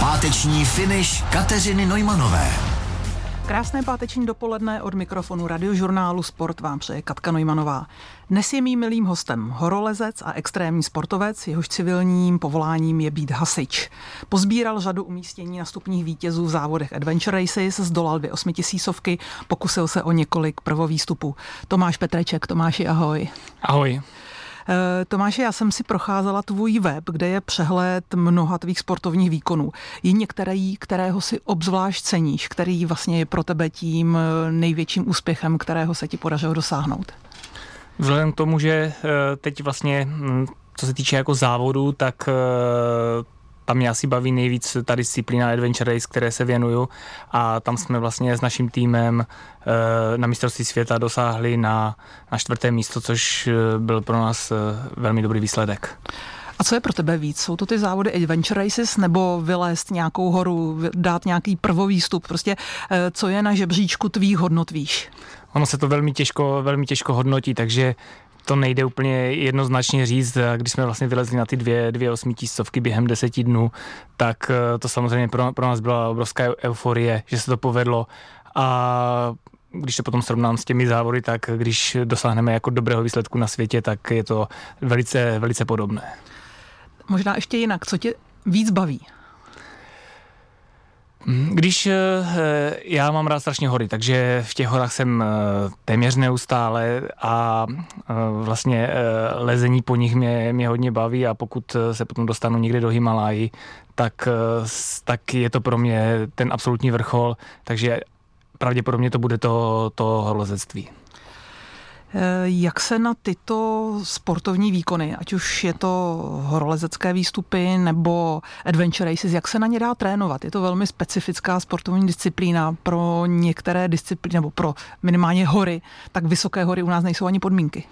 Páteční finish Kateřiny Nojmanové. Krásné páteční dopoledne od mikrofonu radiožurnálu Sport vám přeje Katka Nojmanová. Dnes je mým milým hostem horolezec a extrémní sportovec, jehož civilním povoláním je být hasič. Pozbíral řadu umístění na stupních vítězů v závodech Adventure Races, zdolal dvě osmitisícovky, pokusil se o několik prvovýstupů. Tomáš Petreček, Tomáši, ahoj. Ahoj. Eh, Tomáše, já jsem si procházela tvůj web, kde je přehled mnoha tvých sportovních výkonů. Je některý, kterého si obzvlášť ceníš, který vlastně je pro tebe tím eh, největším úspěchem, kterého se ti podařilo dosáhnout? Vzhledem k tomu, že eh, teď vlastně, hm, co se týče jako závodu, tak tam mě asi baví nejvíc ta disciplína Adventure Race, které se věnuju a tam jsme vlastně s naším týmem eh, na mistrovství světa dosáhli na, na čtvrté místo, což eh, byl pro nás eh, velmi dobrý výsledek. A co je pro tebe víc? Jsou to ty závody Adventure Races nebo vylézt nějakou horu, dát nějaký prvovýstup? Prostě co je na žebříčku tvých hodnot víš? Ono se to velmi těžko, velmi těžko hodnotí, takže to nejde úplně jednoznačně říct. Když jsme vlastně vylezli na ty dvě, dvě osmitisícovky během deseti dnů, tak eh, to samozřejmě pro, pro nás byla obrovská euforie, že se to povedlo. A když to potom srovnám s těmi závody, tak když dosáhneme jako dobrého výsledku na světě, tak je to velice, velice podobné. Možná ještě jinak, co tě víc baví? Když eh, já mám rád strašně hory, takže v těch horách jsem eh, téměř neustále a eh, vlastně lezení po nich mě, mě hodně baví a pokud se potom dostanu někde do Himalají, tak, tak je to pro mě ten absolutní vrchol, takže pravděpodobně to bude to, to horolezectví. Eh, jak se na tyto sportovní výkony, ať už je to horolezecké výstupy nebo adventure races, jak se na ně dá trénovat? Je to velmi specifická sportovní disciplína pro některé disciplíny, nebo pro minimálně hory, tak vysoké hory u nás nejsou ani podmínky.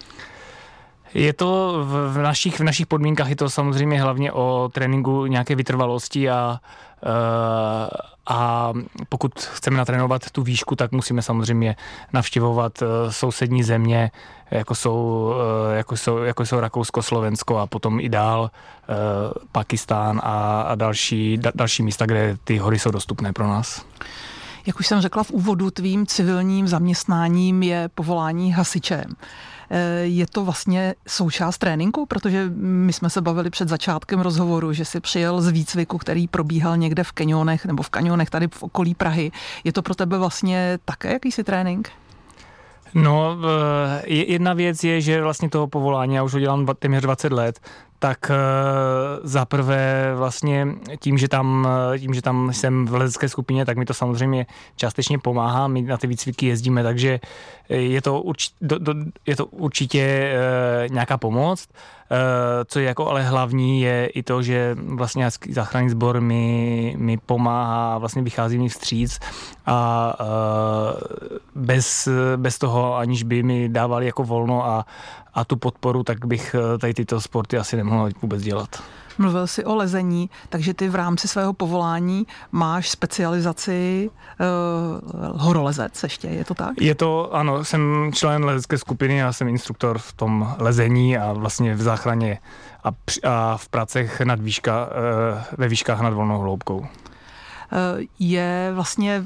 Je to v našich, v našich podmínkách je to samozřejmě hlavně o tréninku nějaké vytrvalosti a, eh, a pokud chceme natrénovat tu výšku, tak musíme samozřejmě navštěvovat eh, sousední země, jako jsou, eh, jako jsou, jako jsou Rakousko, Slovensko a potom i dál Pakistán a, a další, da, další místa, kde ty hory jsou dostupné pro nás. Jak už jsem řekla v úvodu, tvým civilním zaměstnáním je povolání hasičem. Eh, je to vlastně součást tréninku, protože my jsme se bavili před začátkem rozhovoru, že si přijel z výcviku, který probíhal někde v kanionech nebo v kanionech tady v okolí Prahy. Je to pro tebe vlastně také jakýsi trénink? No, jedna věc je, že vlastně toho povolání, já už ho dělám téměř 20 let, tak za prvé vlastně tím, že tam, tím, že tam jsem v lezecké skupině, tak mi to samozřejmě částečně pomáhá, my na ty výcviky jezdíme, takže je to, určitě, do, do, je to určitě nějaká pomoc. Eh, co je jako ale hlavní je i to, že vlastně záchranný sbor mi, mi pomáhá, vlastně vychází mi vstříc a eh, bez, bez toho, aniž by mi dávali jako volno a, a tu podporu, tak bych eh, tady tyto sporty asi nemohl vůbec dělat. Mluvil jsi o lezení, takže ty v rámci svého povolání máš specializaci uh, horolezec ještě, je to tak? Je to, ano, jsem člen lezecké skupiny a jsem instruktor v tom lezení a vlastně v záchraně a, a v pracech nad výška, uh, ve výškách nad volnou hloubkou. Je vlastně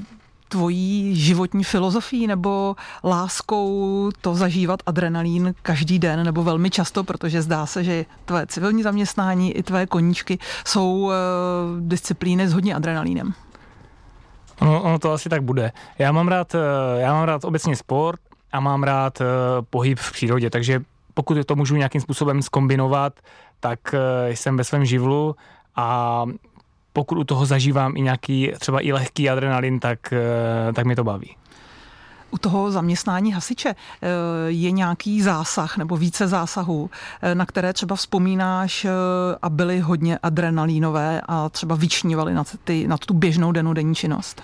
tvojí životní filozofií nebo láskou to zažívat adrenalín každý den nebo velmi často, protože zdá se, že tvé civilní zaměstnání i tvé koníčky jsou uh, disciplíny s hodně adrenalínem. Ono, ono to asi tak bude. Já mám rád, eh, já mám rád obecně sport a mám rád uh, pohyb v přírodě, takže pokud to můžu nějakým způsobem skombinovat, tak jsem ve svém živlu a pokud u toho zažívám i nějaký třeba i lehký adrenalin, tak, eh, tak mi to baví. U toho zaměstnání hasiče eh, je nějaký zásah nebo více zásahů, eh, na které třeba vzpomínáš a byly hodně adrenalínové a třeba vyčnívaly na, ty, na tu běžnou denodenní činnost?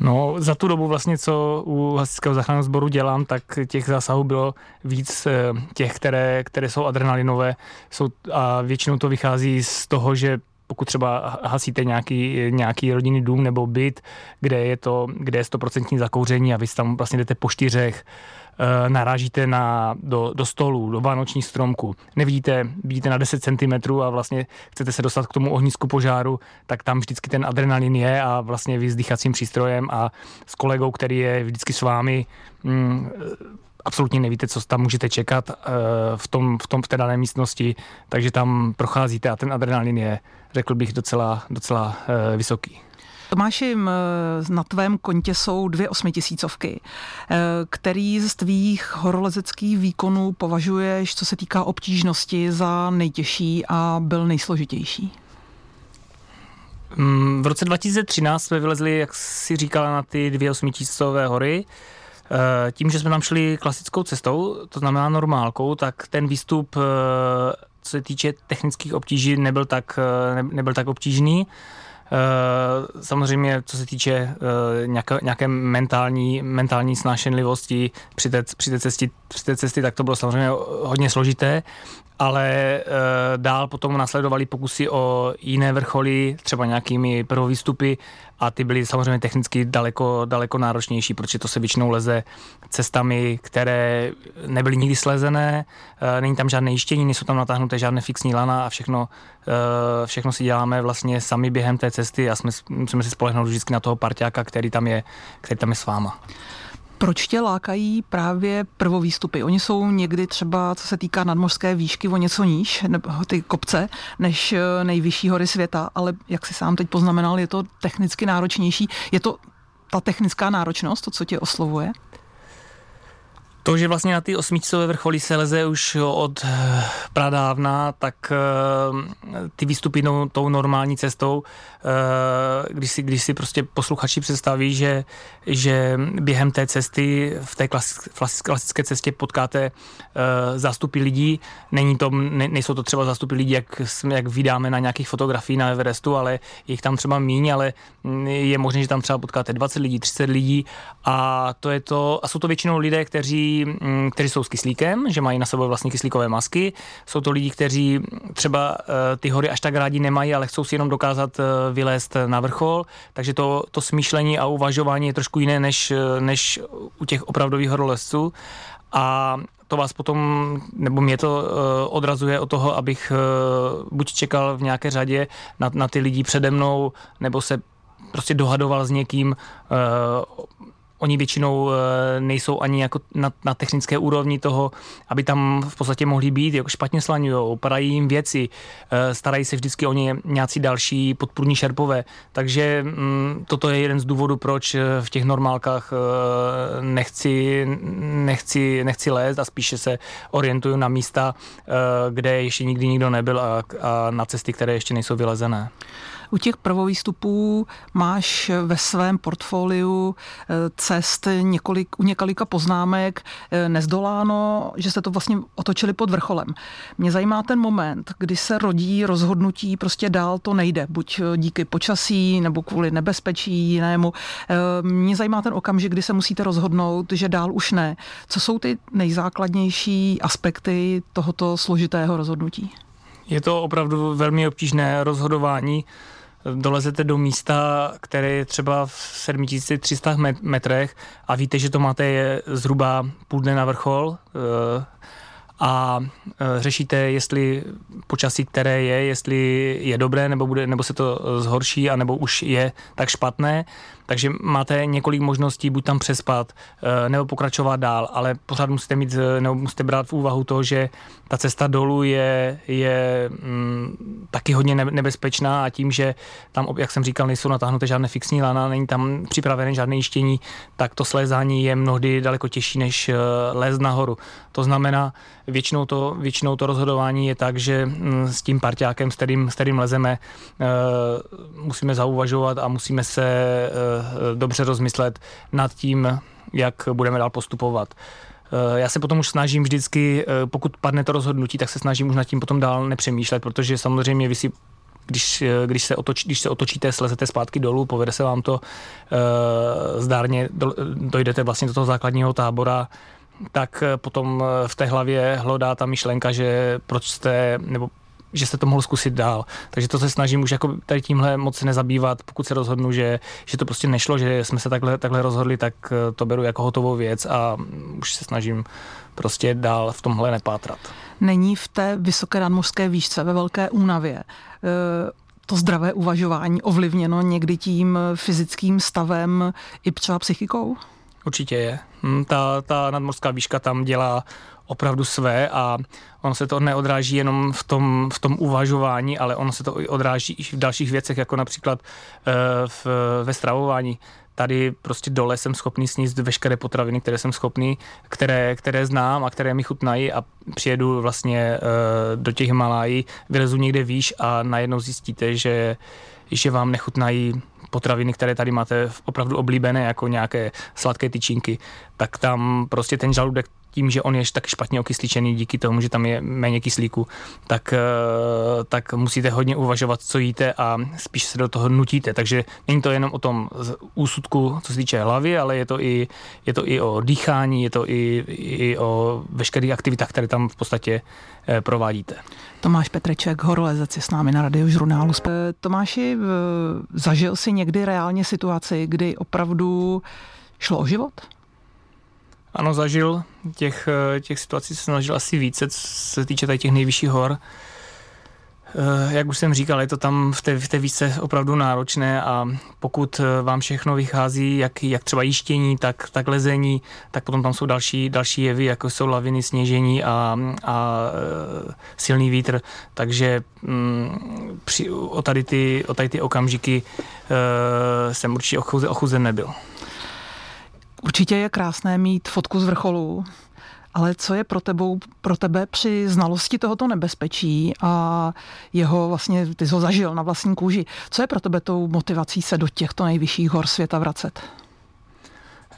No, za tu dobu vlastně, co u hasičského záchranného sboru dělám, tak těch zásahů bylo víc těch, které, které jsou adrenalinové jsou, a většinou to vychází z toho, že pokud třeba hasíte nějaký, nějaký rodinný dům nebo byt, kde je to, kde je 100% zakouření a vy tam vlastně jdete po čtyřech, Eh, narážíte na, do, do stolu, do vánoční stromku, nevidíte, vidíte na 10 cm a vlastně chcete se dostat k tomu ohnisku požáru, tak tam vždycky ten adrenalin je a vlastně vy s dýchacím přístrojem a s kolegou, který je vždycky s vámi, mm, absolutně nevíte, co tam můžete čekat eh, v, tom, v, tom, v té dané místnosti, takže tam procházíte a ten adrenalin je, řekl bych, docela, docela eh, vysoký. Tomáši, na tvém kontě jsou dvě osmitisícovky. Který z tvých horolezeckých výkonů považuješ, co se týká obtížnosti, za nejtěžší a byl nejsložitější? Mm, v roce 2013 jsme vylezli, jak si říkala, na ty dvě osmitisícové hory. E, tím, že jsme tam šli klasickou cestou, to znamená normálkou, tak ten výstup, e, co se týče technických obtíží, nebyl tak, nebyl tak obtížný. Eh, samozřejmě, co se týče eh, nějaké, nějaké mentální, mentální snášenlivosti při té, při, té cesti, při té cesty, tak to bylo samozřejmě hodně složité, ale e, dál potom nasledovali pokusy o jiné vrcholy, třeba nějakými prvovýstupy a ty byly samozřejmě technicky daleko, daleko náročnější, protože to se většinou leze cestami, které nebyly nikdy slezené, e, není tam žádné jištění, nejsou tam natáhnuté žádné fixní lana a všechno, e, všechno si děláme vlastně sami během té cesty a jsme, musíme si spolehnout vždycky na toho parťáka, který tam je, který tam je s váma. Proč tě lákají právě prvovýstupy? Oni jsou někdy třeba, co se týká nadmořské výšky, o něco níž, nebo ty kopce, než eh, nejvyšší hory světa, ale jak si sám teď poznamenal, je to technicky náročnější. Je to ta technická náročnost, to, co tě oslovuje? To, že vlastně na ty osmičcové vrcholy se leze už od eh, pradávna, tak eh, ty výstupy jdou tou normální cestou. Eh, když si, když si prostě posluchači představí, že, že během té cesty, v té klasické cestě potkáte zástupy lidí, není to, ne, nejsou to třeba zástupy lidí, jak, jak vydáme na nějakých fotografií na Everestu, ale jich tam třeba míň, ale je možné, že tam třeba potkáte 20 lidí, 30 lidí a to je to, a jsou to většinou lidé, kteří Mm, kteří jsou s kyslíkem, že mají na sobě vlastní kyslíkové masky. Jsou to lidi, kteří třeba eh, ty hory až tak rádi nemají, ale chcou si jenom dokázat eh, vylézt na vrchol. Takže to, to smýšlení a uvažování je trošku jiné než, eh, než u těch opravdových horolezců. A to vás potom, nebo mě to odrazuje od toho, abych buď čekal v nějaké řadě na, na ty lidi přede mnou, nebo se prostě dohadoval s někým oni většinou eh, nejsou ani jako na, na technické úrovni toho, aby tam v podstatě mohli být, jako špatně slaňují, padají jim věci, eh, starají se vždycky o ně nějací další podpůrní šerpové. Takže mm, toto je jeden z důvodů, proč eh, v těch normálkách nechci, nechci, nechci lézt a spíše se orientuju na místa, kde ještě nikdy nikdo nebyl a, a na cesty, které ještě nejsou vylezené. U těch prvovýstupů máš ve svém portfoliu eh, cest několik, u několika poznámek eh, nezdoláno, že se to vlastně otočili pod vrcholem. Mě zajímá ten moment, kdy se rodí rozhodnutí, prostě dál to nejde, buď eh, díky počasí nebo kvůli nebezpečí jinému. Mě zajímá ten okamžik, kdy se musíte rozhodnout, že dál už ne. Co jsou ty nejzákladnější aspekty tohoto složitého rozhodnutí? Je to opravdu velmi obtížné rozhodování dolezete do místa, které je třeba v 7300 metrech a víte, že to máte zhruba půl dne na vrchol eh, a eh, řešíte, jestli počasí, které je, jestli je dobré, nebo, bude, nebo se to zhorší, anebo už je tak špatné takže máte několik možností, buď tam přespat, eh, nebo pokračovat dál, ale pořád musíte mít, eh, nebo musíte brát v úvahu to, že ta cesta dolů je, je mm, taky hodně nebezpečná a tím, že tam, jak jsem říkal, nejsou natáhnuté žádné fixní lana, není tam připravené žádné jištění, tak to slézání je mnohdy daleko těžší než eh, lézt nahoru. To znamená, většinou to, většinou to rozhodování je tak, že mm, s tím parťákem, s kterým, s kterým lezeme, musíme zauvažovat a musíme se dobře rozmyslet nad tím, jak budeme dál postupovat. Eh, já se potom už snažím vždycky, eh, pokud padne to rozhodnutí, tak se snažím už nad tím potom dál nepřemýšlet, protože samozřejmě vy si když, eh, když, se otoč, když se otočíte, slezete zpátky dolů, povede se vám to e, zdárně, do, dojdete vlastně do toho základního tábora, tak potom v té hlavě hlodá ta myšlenka, že proč jste, nebo že se to mohl zkusit dál. Takže to se snažím už jako tady tímhle moc nezabývat, pokud se rozhodnu, že, že to prostě nešlo, že jsme se takhle, takhle rozhodli, tak eh, to beru jako hotovou věc a už se snažím prostě dál v tomhle nepátrat. Není v té vysoké nadmořské výšce ve velké únavě eh, to zdravé uvažování ovlivněno někdy tím fyzickým stavem i třeba psychikou? Určitě je. Hm, ta, ta nadmořská výška tam dělá opravdu své a ono se to neodráží jenom v tom, v tom uvažování, ale ono se to odráží i v dalších věcech, jako například uh, v, ve stravování. Tady prostě dole jsem schopný sníst veškeré potraviny, které jsem schopný, které, které znám a které mi chutnají a přijedu vlastně uh, do těch Himalájí, vylezu někde výš a najednou zjistíte, že že vám nechutnají potraviny, které tady máte opravdu oblíbené, jako nějaké sladké tyčinky, tak tam prostě ten žaludek tím, že on je tak špatně okysličený díky tomu, že tam je méně kyslíku, tak, eh, tak musíte hodně uvažovat, co jíte a spíš se do toho nutíte. Takže není to jenom o tom úsudku, co se týče hlavy, ale je to i, je to i o dýchání, je to i, i o veškerých aktivitách, které tam v podstatě eh, provádíte. Tomáš Petreček, horolezec je s námi na radiožurnálu. Tomáši, zažil si někdy reálně situaci, kdy opravdu šlo o život? Ano, zažil. Těch, eh, těch situací se snažil asi více, co se týče tady těch nejvyšších hor. Eh, jak už jsem říkal, je to tam v té, v té výšce opravdu náročné a pokud eh, vám všechno vychází, jak, jak třeba jištění, tak, tak lezení, tak potom tam jsou další, další jevy, jako jsou laviny, sněžení a, a silný vítr, takže mm, při, o, tady ty, o tady ty okamžiky uh, jsem určitě ochuzen nebyl. Určitě je krásné mít fotku z vrcholu, ale co je pro, tebou, pro tebe při znalosti tohoto nebezpečí a jeho vlastně, ty jsi ho zažil na vlastní kůži, co je pro tebe tou motivací se do těchto nejvyšších hor světa vracet?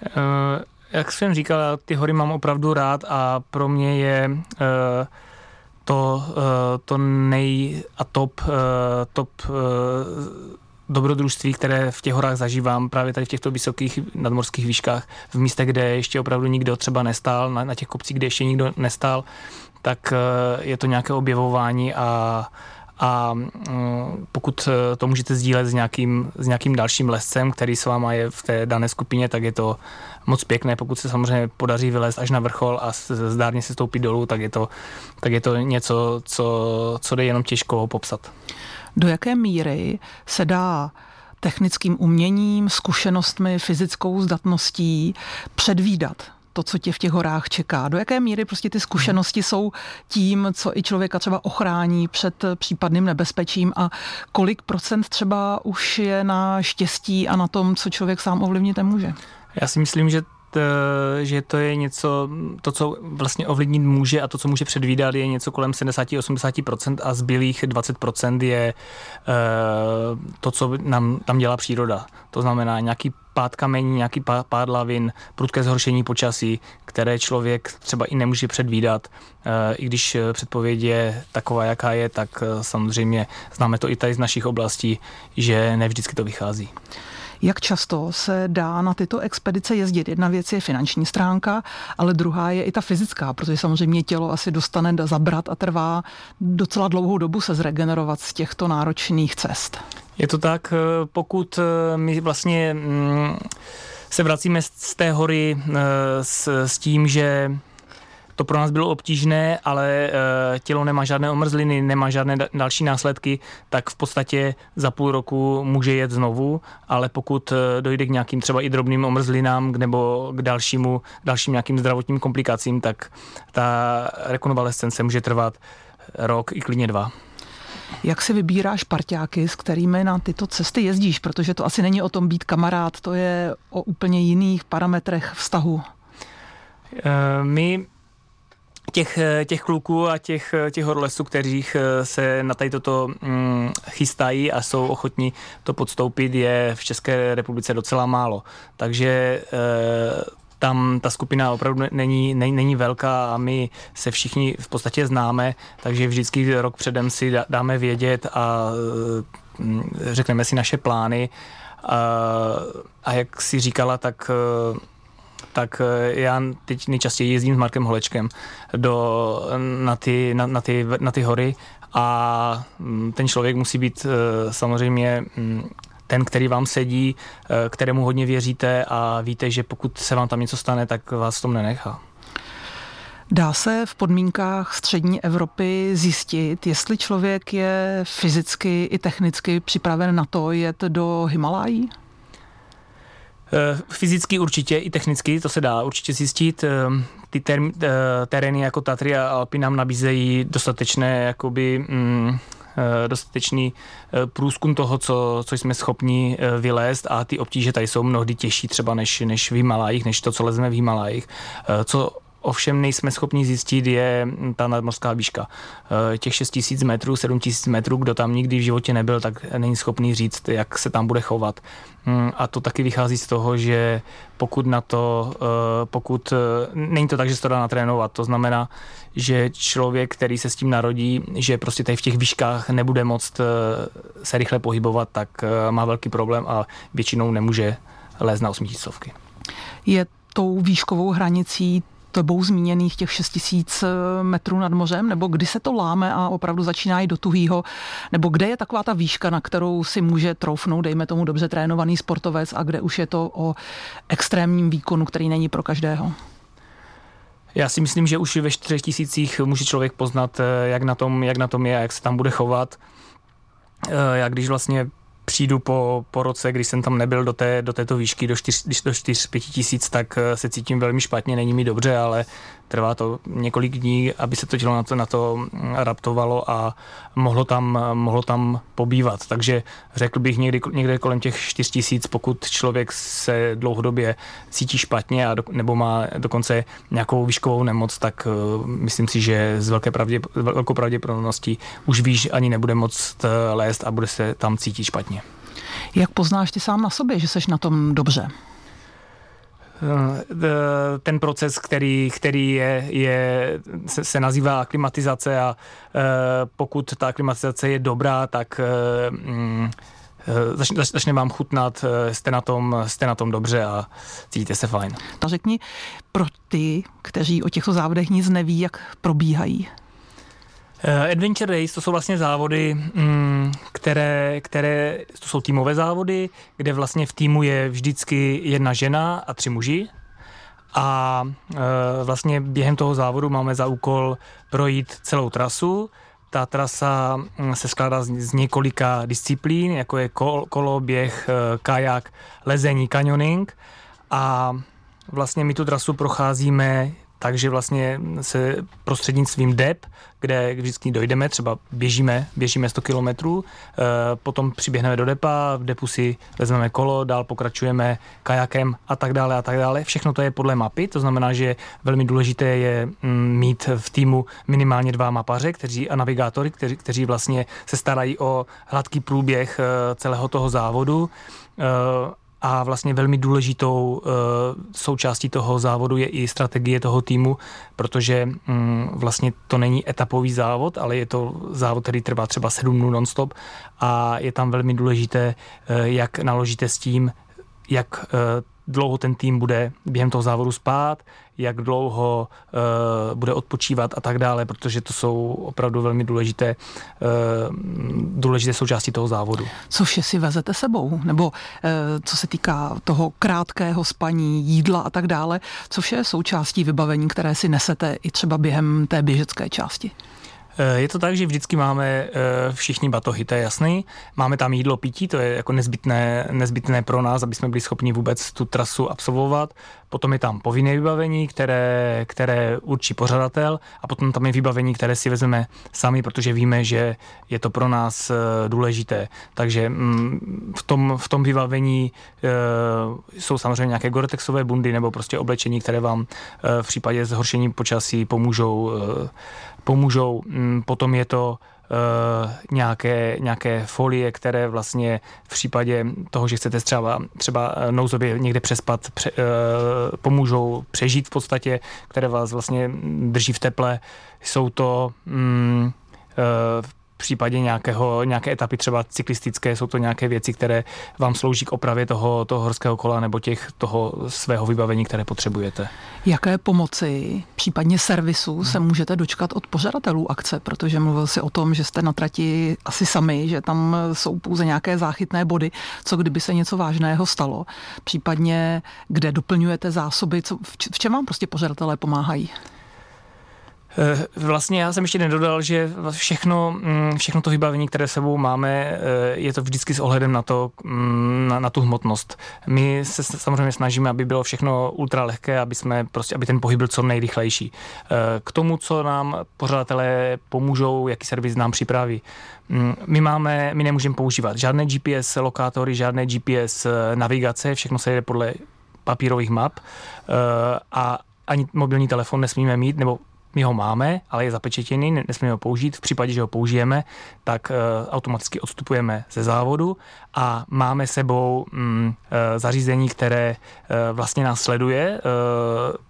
Uh, jak jsem říkal, ty hory mám opravdu rád a pro mě je uh, to, uh, to nej a top, top dobrodružství, které v těch horách zažívám právě tady v těchto vysokých nadmorských výškách, v místech, kde ještě opravdu nikdo třeba nestál, na, na těch kopcích, kde ještě nikdo nestál, tak eh, je to nějaké objevování a, a mm, pokud eh, to můžete sdílet s nějakým, s nějakým dalším lescem, který s váma je v té dané skupině, tak je to moc pěkné. Pokud se samozřejmě podaří vylézt až na vrchol a zdárně se stoupit dolů, tak je to, tak je to něco, co, co jde jenom těžko popsat do jaké míry se dá technickým uměním, zkušenostmi, fyzickou zdatností předvídat to, co tě v těch horách čeká. Do jaké míry prostě ty zkušenosti jsou tím, co i člověka třeba ochrání před případným nebezpečím a kolik procent třeba už je na štěstí a na tom, co člověk sám ovlivnit nemůže? Já si myslím, že že to je něco, to, co vlastně ovlivnit může a to, co může předvídat, je něco kolem 70-80% a zbylých 20% je eh, to, co nám tam dělá příroda. To znamená nějaký pád kamení, nějaký pád lavin, prudké zhoršení počasí, které člověk třeba i nemůže předvídat. Eh, I když předpověď je taková, jaká je, tak samozřejmě známe to i tady z našich oblastí, že ne vždycky to vychází. Jak často se dá na tyto expedice jezdit? Jedna věc je finanční stránka, ale druhá je i ta fyzická, protože samozřejmě tělo asi dostane zabrat a trvá docela dlouhou dobu se zregenerovat z těchto náročných cest. Je to tak, eh, pokud eh, my vlastně mm, se vracíme z té hory eh, s, s tím, že to pro nás bylo obtížné, ale uh, tělo nemá žádné omrzliny, nemá žádné další následky, tak v podstatě za půl roku může jet znovu, ale pokud uh, dojde k nějakým třeba i drobným omrzlinám nebo k dalšímu, dalším nějakým zdravotním komplikacím, tak ta rekonvalescence může trvat rok i klidně dva. Jak si vybíráš parťáky, s kterými na tyto cesty jezdíš? Protože to asi není o tom být kamarád, to je o úplně jiných parametrech vztahu. My těch, eh, těch kluků a těch, eh, těch horolesů, kteří eh, se na tady toto mm, chystají a jsou ochotní to podstoupit, je v České republice docela málo. Takže e, tam ta skupina opravdu není, není, není velká a my se všichni v podstatě známe, takže vždycky rok předem si dáme vědět a e, řekneme si naše plány. A, a jak si říkala, tak tak eh, já teď nejčastěji jezdím s Markem Holečkem do, na, ty, na, na, ty, na ty hory a mm, ten člověk musí být samozřejmě mm, ten, který vám sedí, kterému hodně věříte a víte, že pokud se vám tam něco stane, tak vás v tom nenechá. Dá se v podmínkách střední Evropy zjistit, jestli člověk je fyzicky i technicky připraven na to jet do Himalají? Eh, fyzicky určitě, i technicky, to se dá určitě zjistit. Eh, ty ter, eh, terény jako Tatry a Alpy nám nabízejí dostatečné jakoby, mm, dostatečný průzkum toho, co, co jsme schopni vylézt a ty obtíže tady jsou mnohdy těžší třeba než, než v Himalajích, než to, co lezeme v Himalajích. Co ovšem nejsme schopni zjistit, je ta nadmorská výška. Eh, těch 6000 metrů, 7000 metrů, kdo tam nikdy v životě nebyl, tak není schopný říct, jak se tam bude chovat. Hmm, a to taky vychází z toho, že pokud na to, eh, pokud, eh, není to tak, že se to dá natrénovat, to znamená, že člověk, který se s tím narodí, že prostě tady v těch výškách nebude moct se rychle pohybovat, tak má velký problém a většinou nemůže lézt na osmitisícovky. Je tou výškovou hranicí tebou zmíněných těch 6000 eh, metrů nad mořem, nebo kdy se to láme a opravdu začíná jít do tuhýho, nebo kde je taková ta výška, na kterou si může troufnout, dejme tomu dobře trénovaný sportovec a kde už je to o extrémním výkonu, který není pro každého? Já si myslím, že už ve 4000 může člověk poznat, eh, jak na tom, jak na tom je a jak se tam bude chovat. Eh, já když vlastně přijdu po, po roce, když jsem tam nebyl do, té, do této výšky, do 4-5 tisíc, tak eh, se cítím velmi špatně, není mi dobře, ale trvá to několik dní, aby se to tělo na to, na to mm, adaptovalo a mohlo tam, mohlo tam pobývat. Takže řekl bych někdy, někde kolem těch 4 tisíc, pokud člověk se dlouhodobě cítí špatně a do, nebo má dokonce nějakou výškovou nemoc, tak uh, myslím si, že z velké pravdě, velkou pravděpodobností už víš, ani nebude moc eh, lézt a bude se tam cítit špatně. Jak poznáš ty sám na sobě, že seš na tom dobře? Eh, ten proces, který, který je, je se, se nazývá aklimatizace a eh, pokud ta aklimatizace je dobrá, tak eh, mm, začne, začne vám chutnat, jste na, tom, jste na tom dobře a cítíte se fajn. Ta řekni pro ty, kteří o těchto závodech nic neví, jak probíhají. Eh, Adventure Race to jsou vlastně závody, mm, které, které to jsou týmové závody, kde vlastně v týmu je vždycky jedna žena a tři muži. A e, vlastně během toho závodu máme za úkol projít celou trasu. Ta trasa mm, se skládá z, několika disciplín, jako je kol, kolo, běh, e, kajak, lezení, kanioning. A vlastně my tu trasu procházíme takže vlastně se prostřednictvím DEP, kde vždycky dojdeme, třeba běžíme, běžíme 100 kilometrů, eh, potom přiběhneme do DEPA, v DEPu si vezmeme kolo, dál pokračujeme kajakem a tak dále a tak dále. Všechno to je podle mapy, to znamená, že velmi důležité je mm, mít v týmu minimálně dva mapaře kteří, a navigátory, kteří, kteří vlastně se starají o hladký průběh eh, celého toho závodu eh, a vlastně velmi důležitou uh, součástí toho závodu je i strategie toho týmu, protože um, vlastně to není etapový závod, ale je to závod, který trvá třeba 7 dnů nonstop. A je tam velmi důležité, uh, jak naložíte s tím, jak uh, dlouho ten tým bude během toho závodu spát, jak dlouho uh, bude odpočívat a tak dále, protože to jsou opravdu velmi důležité, uh, důležité součásti toho závodu. Co vše si vezete sebou? Nebo uh, co se týká toho krátkého spaní, jídla a tak dále, co vše je součástí vybavení, které si nesete i třeba během té běžecké části? Je to tak, že vždycky máme všichni batohy, to je jasný. Máme tam jídlo, pití, to je jako nezbytné, nezbytné pro nás, aby jsme byli schopni vůbec tu trasu absolvovat. Potom je tam povinné vybavení, které, které určí pořadatel a potom tam je vybavení, které si vezmeme sami, protože víme, že je to pro nás důležité. Takže mm, v tom, v tom vybavení jsou samozřejmě nějaké goretexové bundy nebo prostě oblečení, které vám v případě zhoršení počasí pomůžou pomůžou. Mm, potom je to Uh, nějaké, nějaké folie, které vlastně v případě toho, že chcete třeba, třeba nouzově někde přespat, pře, uh, pomůžou přežít v podstatě, které vás vlastně drží v teple. Jsou to um, uh, případě nějakého, nějaké etapy třeba cyklistické, jsou to nějaké věci, které vám slouží k opravě toho, toho horského kola nebo těch toho svého vybavení, které potřebujete. Jaké pomoci, případně servisu hmm. se můžete dočkat od pořadatelů akce, protože mluvil si o tom, že jste na trati asi sami, že tam jsou pouze nějaké záchytné body, co kdyby se něco vážného stalo, případně kde doplňujete zásoby, co, v čem vám prostě pořadatelé pomáhají? Eh, vlastně já jsem ještě nedodal, že všechno, mm, všechno to vybavení, které sebou máme, eh, je to vždycky s ohledem na, to, mm, na, na tu hmotnost. My se samozřejmě snažíme, aby bylo všechno ultra lehké, aby, jsme prostě, aby ten pohyb byl co nejrychlejší. Eh, k tomu, co nám pořadatelé pomůžou, jaký servis nám připraví. Mm, my máme, my nemůžeme používat žádné GPS lokátory, žádné GPS navigace, všechno se jede podle papírových map a ani mobilní telefon nesmíme mít, nebo my ho máme, ale je zapečetěný, nesmíme ho použít. V případě, že ho použijeme, tak uh, automaticky odstupujeme ze závodu a máme sebou um, uh, zařízení, které uh, vlastně nás sleduje.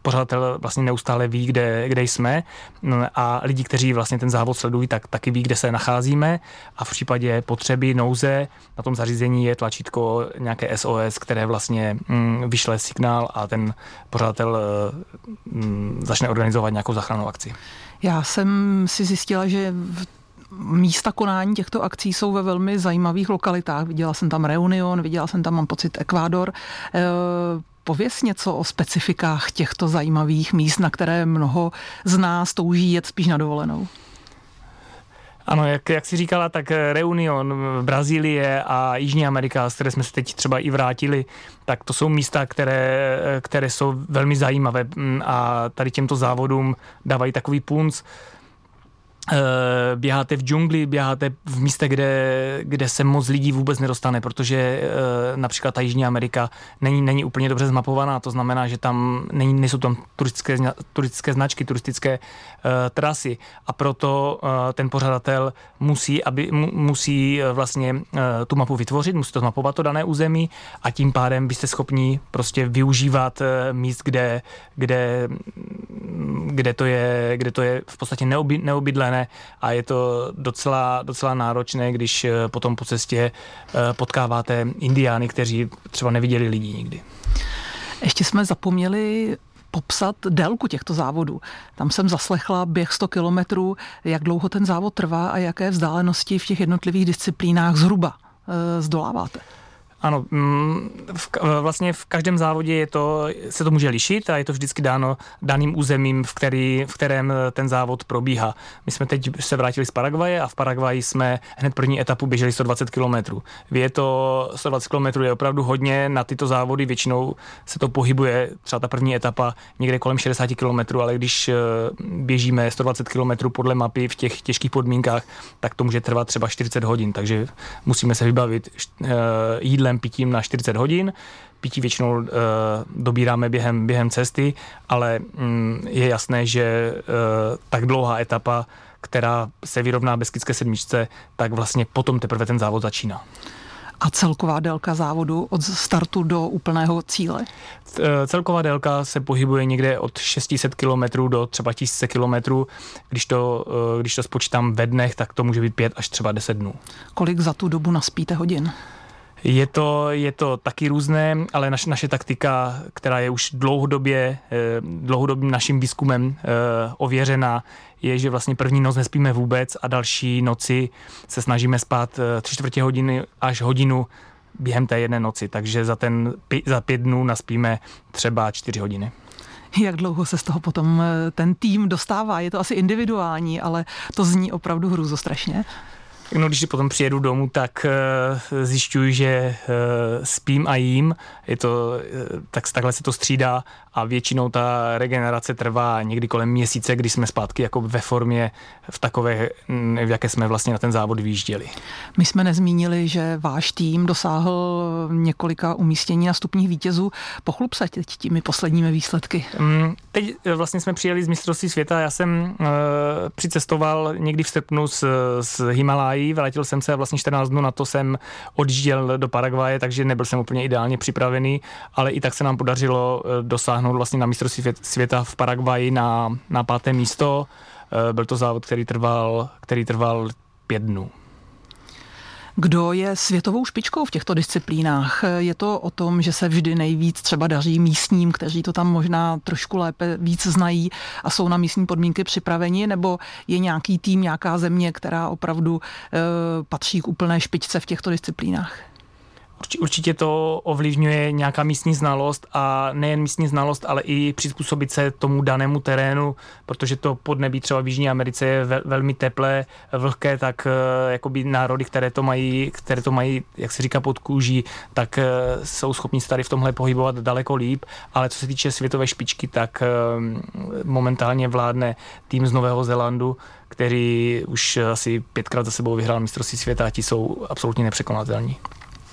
Pořadatel vlastně neustále ví, kde, kde jsme no, a lidi, kteří vlastně ten závod sledují, tak taky ví, kde se nacházíme a v případě potřeby, nouze na tom zařízení je tlačítko nějaké SOS, které vlastně um, vyšle signál a ten pořadatel um, začne organizovat nějakou záchranou akci. Já jsem si zjistila, že místa konání těchto akcí jsou ve velmi zajímavých lokalitách. Viděla jsem tam Reunion, viděla jsem tam, mám pocit, Ekvádor. E, pověs něco o specifikách těchto zajímavých míst, na které mnoho z nás touží jet spíš na dovolenou. Ano, jak, jak jsi říkala, tak Reunion, Brazílie a Jižní Amerika, z které jsme se teď třeba i vrátili, tak to jsou místa, které, které jsou velmi zajímavé mm, a tady těmto závodům dávají takový punc. Eh, běháte v džungli, běháte v místech, kde, kde se moc lidí vůbec nedostane, protože eh, například ta Jižní Amerika není, není úplně dobře zmapovaná, to znamená, že tam není, nejsou tam turistické, turistické značky, turistické uh, trasy. A proto uh, ten pořadatel musí, aby, mu, musí vlastně uh, tu mapu vytvořit, musí to zmapovat to dané území a tím pádem byste schopni prostě využívat míst, kde, kde, kde, to je, kde to je v podstatě neoby, neobydlené a je to docela, docela náročné, když eh, potom po cestě eh, potkáváte indiány, kteří třeba neviděli lidí nikdy. Ještě jsme zapomněli popsat délku těchto závodů. Tam jsem zaslechla běh 100 kilometrů, jak dlouho ten závod trvá a jaké vzdálenosti v těch jednotlivých disciplínách zhruba e, zdoláváte. Ano, mm, v, vlastně v každém závodě je to, se to může lišit a je to vždycky dáno daným územím, v, který, v kterém ten závod probíhá. My jsme teď se vrátili z Paraguaje a v Paraguaji jsme hned první etapu běželi 120 km. Je to 120 km je opravdu hodně na tyto závody, většinou se to pohybuje, třeba ta první etapa někde kolem 60 km, ale když eh, běžíme 120 km podle mapy v těch těžkých podmínkách, tak to může trvat třeba 40 hodin, takže musíme se vybavit jídlem jídlem, pitím na 40 hodin. Pití většinou uh, dobíráme během, během cesty, ale um, je jasné, že uh, tak dlouhá etapa, která se vyrovná Beskidské sedmičce, tak vlastně potom teprve ten závod začíná. A celková délka závodu od startu do úplného cíle? Eh, celková délka se pohybuje někde od 600 km do třeba 1000 km. Když to, když to spočítám ve dnech, tak to může být 5 až třeba 10 dnů. Kolik za tu dobu naspíte hodin? Je to, je to taky různé, ale naš, naše taktika, která je už dlouhodobě, eh, dlouhodobým naším výzkumem eh, ověřená, je, že vlastně první noc nespíme vůbec a další noci se snažíme spát eh, tři čtvrtě hodiny až hodinu během té jedné noci, takže za, ten, za pět dnů naspíme třeba čtyři hodiny. Jak dlouho se z toho potom ten tým dostává? Je to asi individuální, ale to zní opravdu hrůzostrašně. No, když potom přijedu domů, tak uh, zjišťuji, že uh, spím a jím. Je to, uh, tak takhle se to střídá a většinou ta regenerace trvá někdy kolem měsíce, kdy jsme zpátky jako ve formě v takové, mm, v jaké jsme vlastně na ten závod vyjížděli. My jsme nezmínili, že váš tým dosáhl několika umístění na stupních vítězů. Pochlup se teď těmi posledními výsledky. Um, teď vlastně jsme přijeli z mistrovství světa. Já jsem uh, přicestoval někdy v srpnu z, z Himalají, vrátil jsem se a vlastně 14 dnů na to jsem odjížděl do Paraguaje, takže nebyl jsem úplně ideálně připravený, ale i tak se nám podařilo dosáhnout dosáhnout vlastně na mistrovství světa v Paraguaji na, na páté místo. Eh, byl to závod, který trval, který trval pět dnů. Kdo je světovou špičkou v těchto disciplínách? Je to o tom, že se vždy nejvíc třeba daří místním, kteří to tam možná trošku lépe víc znají a jsou na místní podmínky připraveni, nebo je nějaký tým, nějaká země, která opravdu e, patří k úplné špičce v těchto disciplínách? Určitě to ovlivňuje nějaká místní znalost a nejen místní znalost, ale i přizpůsobit se tomu danému terénu, protože to podnebí třeba v Jižní Americe je velmi teplé, vlhké, tak eh, jakoby národy, které to mají, které to mají, jak se říká, pod kůží, tak eh, jsou schopni tady v tomhle pohybovat daleko líp, ale co se týče světové špičky, tak eh, momentálně vládne tým z Nového Zélandu, který už asi pětkrát za sebou vyhrál mistrovství světa a ti jsou absolutně nepřekonatelní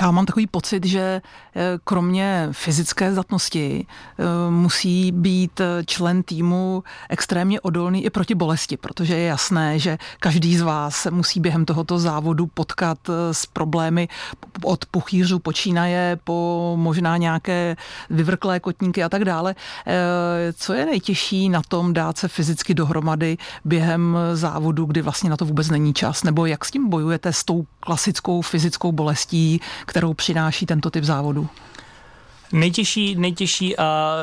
já mám takový pocit, že eh, kromě fyzické zdatnosti eh, musí být eh, člen týmu extrémně odolný i proti bolesti, protože je jasné, že každý z vás se musí během tohoto závodu potkat s problémy od puchýřů počínaje po možná nějaké vyvrklé kotníky a tak dále. Co je nejtěžší na tom dát se fyzicky dohromady během závodu, kdy vlastně na to vůbec není čas? Nebo jak s tím bojujete s tou klasickou fyzickou bolestí, kterou přináší tento typ závodu? Nejtěžší, nejtěžší, a,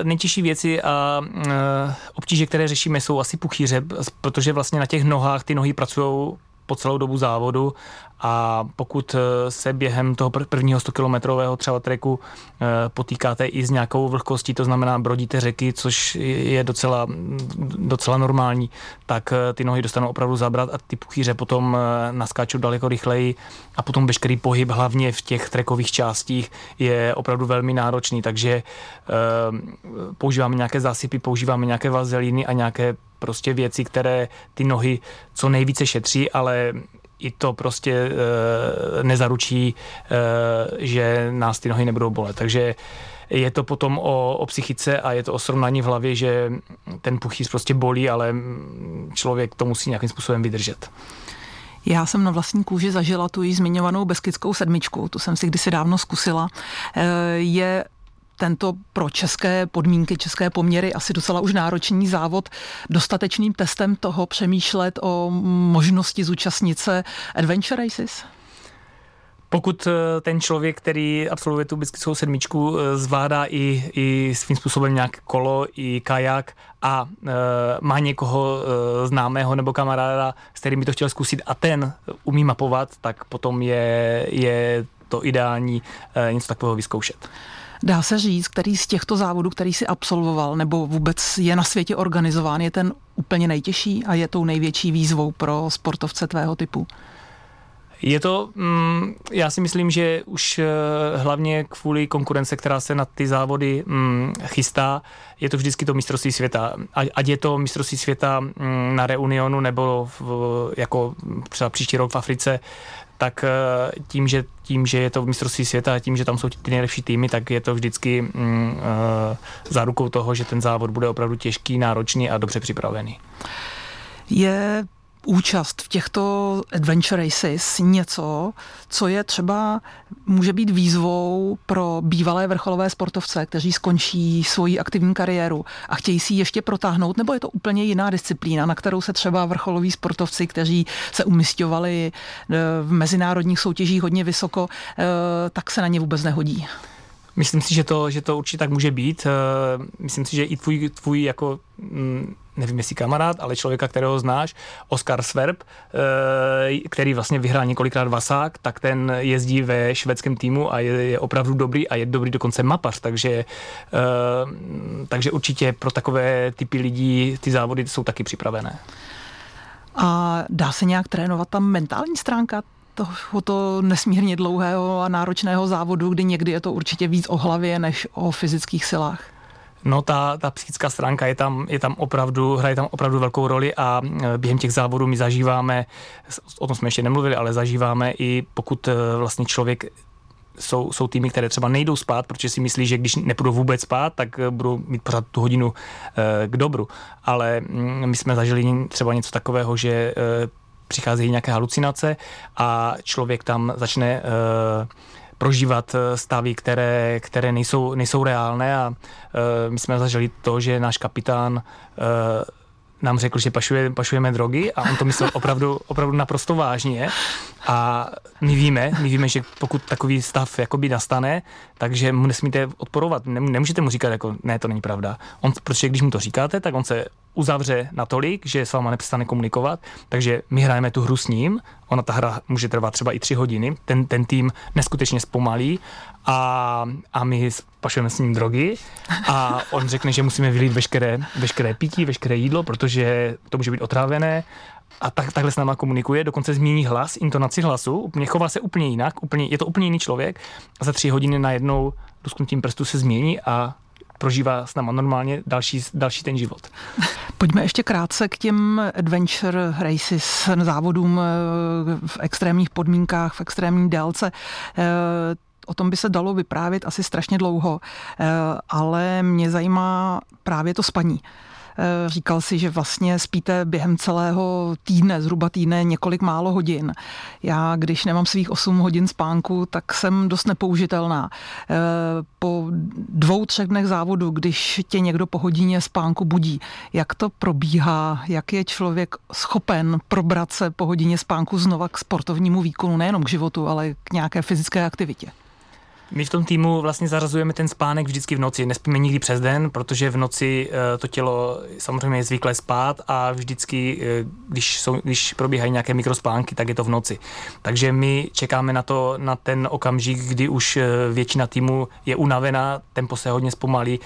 e, nejtěžší věci a e, obtíže, které řešíme, jsou asi puchýře, protože vlastně na těch nohách ty nohy pracují po celou dobu závodu. A pokud eh, se během toho prvního 100 kilometrového třeba treku eh, potýkáte i s nějakou vlhkostí, to znamená brodíte řeky, což je docela, docela normální, tak eh, ty nohy dostanou opravdu zabrat a ty puchýře potom naskáčou daleko rychleji. A potom veškerý pohyb, hlavně v těch trekových částích, je opravdu velmi náročný, takže používáme nějaké zásypy, používáme nějaké vazelíny a nějaké prostě věci, které ty nohy co nejvíce šetří, ale i to prostě e, nezaručí, e, že nás ty nohy nebudou bolet. Takže je to potom o, o psychice a je to o srovnání v hlavě, že ten puchýř prostě bolí, ale člověk to musí nějakým způsobem vydržet. Já jsem na vlastní kůži zažila tu již zmiňovanou beskidskou sedmičku, tu jsem si kdysi dávno zkusila. E, je tento pro české podmínky, české poměry asi docela už náročný závod dostatečným testem toho přemýšlet o možnosti zúčastnit se Adventure Races? Pokud eh, ten člověk, který absolvuje tu biskickou sedmičku, eh, zvládá i, i svým způsobem nějak kolo, i kajak a e, má někoho e, známého nebo kamaráda, s kterým by to chtěl zkusit a ten umí mapovat, tak potom je, je to ideální e, něco takového vyzkoušet. Dá se říct, který z těchto závodů, který si absolvoval nebo vůbec je na světě organizován, je ten úplně nejtěžší a je tou největší výzvou pro sportovce tvého typu? Je to, mm, já si myslím, že už eh, hlavně kvůli konkurence, která se na ty závody mm, chystá, je to vždycky to mistrovství světa. Ať je to mistrovství světa mm, na Reunionu nebo v, jako třeba příští rok v Africe, tak eh, tím, že, tím, že je to v mistrovství světa a tím, že tam jsou ty nejlepší týmy, tak je to vždycky mm, uh, zárukou toho, že ten závod bude opravdu těžký, náročný a dobře připravený. Je účast v těchto adventure races něco, co je třeba, může být výzvou pro bývalé vrcholové sportovce, kteří skončí svoji aktivní kariéru a chtějí si ji ještě protáhnout, nebo je to úplně jiná disciplína, na kterou se třeba vrcholoví sportovci, kteří se umistovali eh, v mezinárodních soutěžích hodně vysoko, eh, tak se na ně vůbec nehodí. Myslím si, že to, že to určitě tak může být. Eh, myslím si, že i tvůj, tvůj jako mm, nevím jestli kamarád, ale člověka, kterého znáš, Oskar Sverb, eh, který vlastně vyhrál několikrát Vasák, tak ten jezdí ve švédském týmu a je, je opravdu dobrý a je dobrý dokonce mapař, takže, eh, takže určitě pro takové typy lidí ty závody jsou taky připravené. A dá se nějak trénovat tam mentální stránka tohoto nesmírně dlouhého a náročného závodu, kdy někdy je to určitě víc o hlavě než o fyzických silách? No ta, ta psychická stránka je tam, je tam opravdu, hraje tam opravdu velkou roli a e, během těch závodů my zažíváme, o tom jsme ještě nemluvili, ale zažíváme i pokud e, vlastně člověk jsou, jsou týmy, které třeba nejdou spát, protože si myslí, že když nepůjdou vůbec spát, tak e, budou mít pořád tu hodinu k dobru. Ale mm, my jsme zažili třeba něco takového, že přicházejí nějaké halucinace a člověk tam začne prožívat eh, stavy, které, které nejsou, nejsou reálné a uh, my jsme zažili to, že náš kapitán uh, nám řekl, že pašuje, pašujeme drogy a on to myslel opravdu, opravdu naprosto vážně. A my víme, my víme, že pokud takový stav jakoby nastane, takže mu nesmíte odporovat. Nemůžete mu říkat, jako ne, to není pravda. On, protože když mu to říkáte, tak on se uzavře natolik, že s váma nepřestane komunikovat, takže my hrajeme tu hru s ním, ona ta hra může trvat třeba i tři hodiny, ten, ten tým neskutečně zpomalí a, a my pašujeme s ním drogy a on řekne, že musíme vylít veškeré, veškeré pití, veškeré jídlo, protože to může být otrávené. A tak, takhle s náma komunikuje, dokonce změní hlas, intonaci hlasu, úplně chová se úplně jinak, úplně, je to úplně jiný člověk. A za tři hodiny najednou lusknutím prstu se změní a prožívá s náma normálně další, další ten život. Pojďme ještě krátce k těm adventure races, závodům eh, v extrémních podmínkách, v extrémní délce. Eh, o tom by se dalo vyprávět asi strašně dlouho, eh, ale mě zajímá právě to spaní. Eh, říkal si, že vlastně spíte během celého týdne, zhruba týdne, několik málo hodin. Já, když nemám svých 8 hodin spánku, tak jsem dost nepoužitelná. Eh, po dvou, třech dnech závodu, když tě někdo po hodině spánku budí, jak to probíhá, jak je člověk schopen probrat se po hodině spánku znova k sportovnímu výkonu, nejenom k životu, ale k nějaké fyzické aktivitě? My v tom týmu vlastně zarazujeme ten spánek vždycky v noci. Nespíme nikdy přes den, protože v noci eh, to tělo samozřejmě je zvyklé spát a vždycky, eh, když, jsou, když probíhají nějaké mikrospánky, tak je to v noci. Takže my čekáme na, to, na ten okamžik, kdy už eh, většina týmu je unavená, tempo se hodně zpomalí.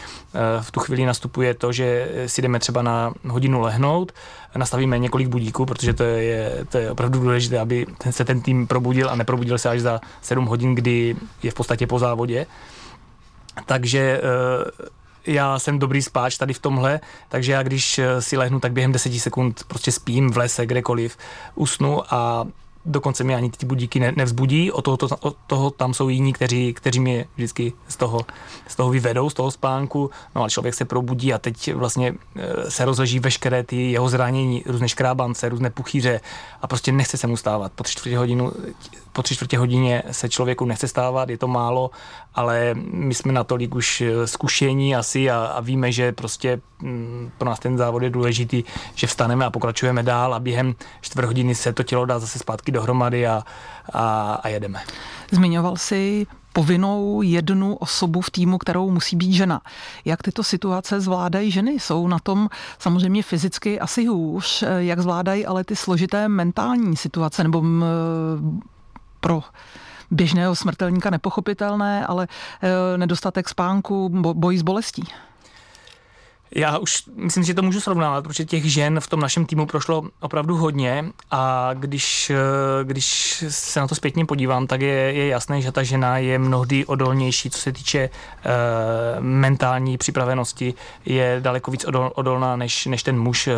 V tu chvíli nastupuje to, že si jdeme třeba na hodinu lehnout, nastavíme několik budíků, protože to je, to je opravdu důležité, aby se ten tým probudil a neprobudil se až za 7 hodin, kdy je v podstatě po závodě. Takže eh, já jsem dobrý spáč tady v tomhle, takže já když eh, si lehnu, tak během 10 sekund prostě spím v lese, kdekoliv, usnu a dokonce mě ani ty budíky ne, nevzbudí, o toho, to, o toho tam jsou jiní, kteří, kteří mě vždycky z toho, z toho vyvedou, z toho spánku, no a člověk se probudí a teď vlastně e, se rozleží veškeré ty jeho zranění, různé škrábance, různé puchýře a prostě nechce se mu stávat. Po tři čtvrtě hodinu po tři čtvrtě hodině se člověku nechce stávat, je to málo, ale my jsme natolik už eh, zkušení asi a, a víme, že prostě mm, pro nás ten závod je důležitý, že vstaneme a pokračujeme dál a během čtvrt hodiny se to tělo dá zase zpátky dohromady a, a, a jedeme. Zmiňoval si povinnou jednu osobu v týmu, kterou musí být žena. Jak tyto situace zvládají ženy? Jsou na tom samozřejmě fyzicky asi hůř. Jak zvládají ale ty složité mentální situace nebo pro běžného smrtelníka nepochopitelné, ale eh, nedostatek spánku, boj s bolestí. Já už myslím, že to můžu srovnávat, protože těch žen v tom našem týmu prošlo opravdu hodně a když, eh, když se na to zpětně podívám, tak je, je jasné, že ta žena je mnohdy odolnější, co se týče e, mentální připravenosti, je daleko víc odol, odolná než, než ten muž. E,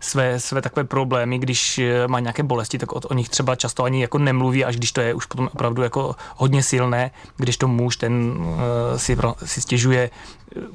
své, své takové problémy, když má nějaké bolesti, tak o, o nich třeba často ani jako nemluví, až když to je už potom opravdu jako hodně silné, když to muž ten e, si, si stěžuje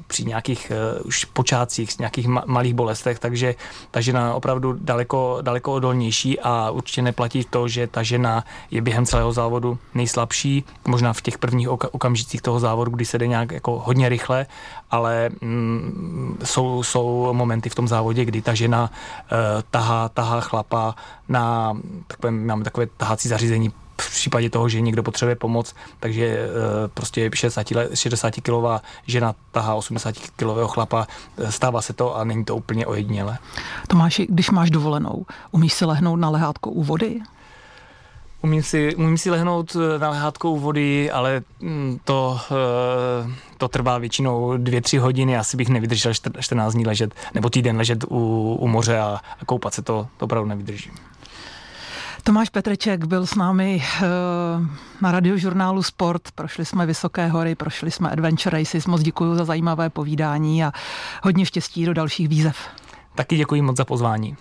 při nějakých uh, už počátcích, nějakých ma- malých bolestech, takže ta žena opravdu daleko, daleko odolnější a určitě neplatí to, že ta žena je během celého závodu nejslabší, možná v těch prvních oka- okamžicích toho závodu, kdy se jde nějak jako hodně rychle, ale mm, jsou, jsou momenty v tom závodě, kdy ta žena uh, tahá, tahá chlapa na takové, máme takové tahací zařízení v případě toho, že někdo potřebuje pomoc, takže e, prostě 60, 60 kilová žena tahá 80 kilového chlapa, e, stává se to a není to úplně ojedinělé. Tomáši, když máš dovolenou, umíš si lehnout na lehátko u vody? Umím si, umím si lehnout e, na lehátko u vody, ale mm, to, to trvá většinou dvě, tři hodiny. Asi bych nevydržel 14 dní ležet, nebo týden ležet u, u moře a, a koupat se, to, to opravdu nevydržím. Tomáš Petreček byl s námi eh, na radiožurnálu Sport. Prošli jsme Vysoké hory, prošli jsme Adventure Races. Moc děkuji za zajímavé povídání a hodně štěstí do dalších výzev. Taky děkuji moc za pozvání.